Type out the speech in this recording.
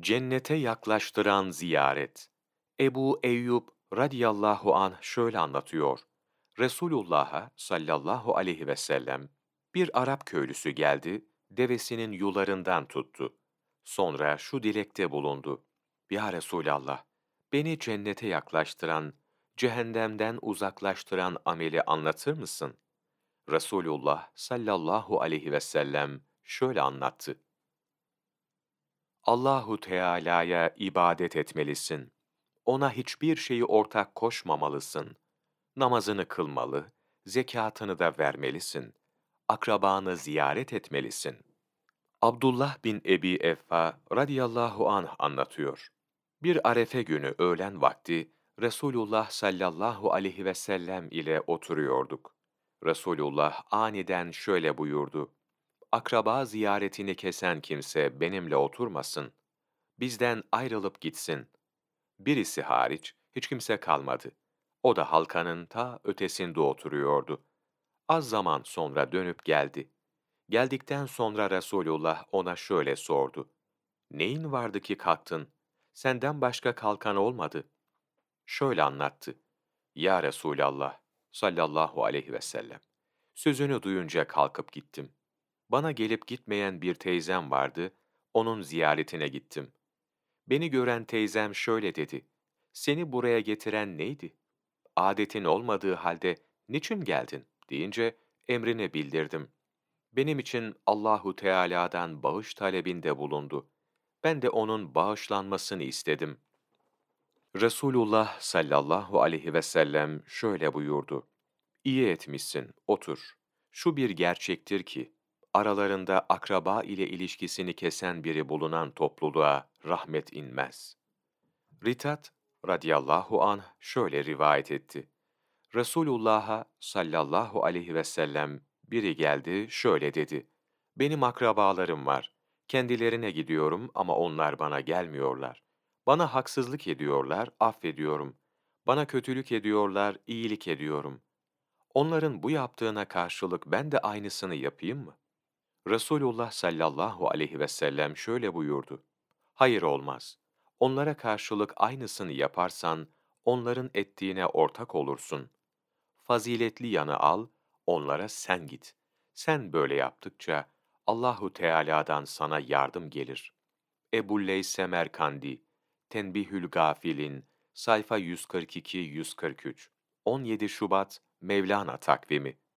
Cennete yaklaştıran ziyaret. Ebu Eyyub radıyallahu anh şöyle anlatıyor. Resulullah'a sallallahu aleyhi ve sellem bir Arap köylüsü geldi, devesinin yularından tuttu. Sonra şu dilekte bulundu. Ya Resulallah, beni cennete yaklaştıran, cehennemden uzaklaştıran ameli anlatır mısın? Resulullah sallallahu aleyhi ve sellem şöyle anlattı. Allahu Teala'ya ibadet etmelisin. Ona hiçbir şeyi ortak koşmamalısın. Namazını kılmalı, zekatını da vermelisin. Akrabanı ziyaret etmelisin. Abdullah bin Ebi Effa radıyallahu anh anlatıyor. Bir arefe günü öğlen vakti Resulullah sallallahu aleyhi ve sellem ile oturuyorduk. Resulullah aniden şöyle buyurdu. Akraba ziyaretini kesen kimse benimle oturmasın. Bizden ayrılıp gitsin. Birisi hariç hiç kimse kalmadı. O da halkanın ta ötesinde oturuyordu. Az zaman sonra dönüp geldi. Geldikten sonra Resulullah ona şöyle sordu. Neyin vardı ki kalktın? Senden başka kalkan olmadı. Şöyle anlattı. Ya Resulallah sallallahu aleyhi ve sellem. Sözünü duyunca kalkıp gittim. Bana gelip gitmeyen bir teyzem vardı, onun ziyaretine gittim. Beni gören teyzem şöyle dedi. Seni buraya getiren neydi? Adetin olmadığı halde niçin geldin? deyince emrini bildirdim. Benim için Allahu Teala'dan bağış talebinde bulundu. Ben de onun bağışlanmasını istedim. Resulullah sallallahu aleyhi ve sellem şöyle buyurdu. İyi etmişsin, otur. Şu bir gerçektir ki, aralarında akraba ile ilişkisini kesen biri bulunan topluluğa rahmet inmez. Ritat radıyallahu anh şöyle rivayet etti. Resulullah'a sallallahu aleyhi ve sellem biri geldi şöyle dedi. Benim akrabalarım var. Kendilerine gidiyorum ama onlar bana gelmiyorlar. Bana haksızlık ediyorlar, affediyorum. Bana kötülük ediyorlar, iyilik ediyorum. Onların bu yaptığına karşılık ben de aynısını yapayım mı? Resulullah sallallahu aleyhi ve sellem şöyle buyurdu. Hayır olmaz. Onlara karşılık aynısını yaparsan, onların ettiğine ortak olursun. Faziletli yanı al, onlara sen git. Sen böyle yaptıkça Allahu Teala'dan sana yardım gelir. Ebu Leys Semerkandi, Tenbihül Gafilin, sayfa 142-143, 17 Şubat Mevlana takvimi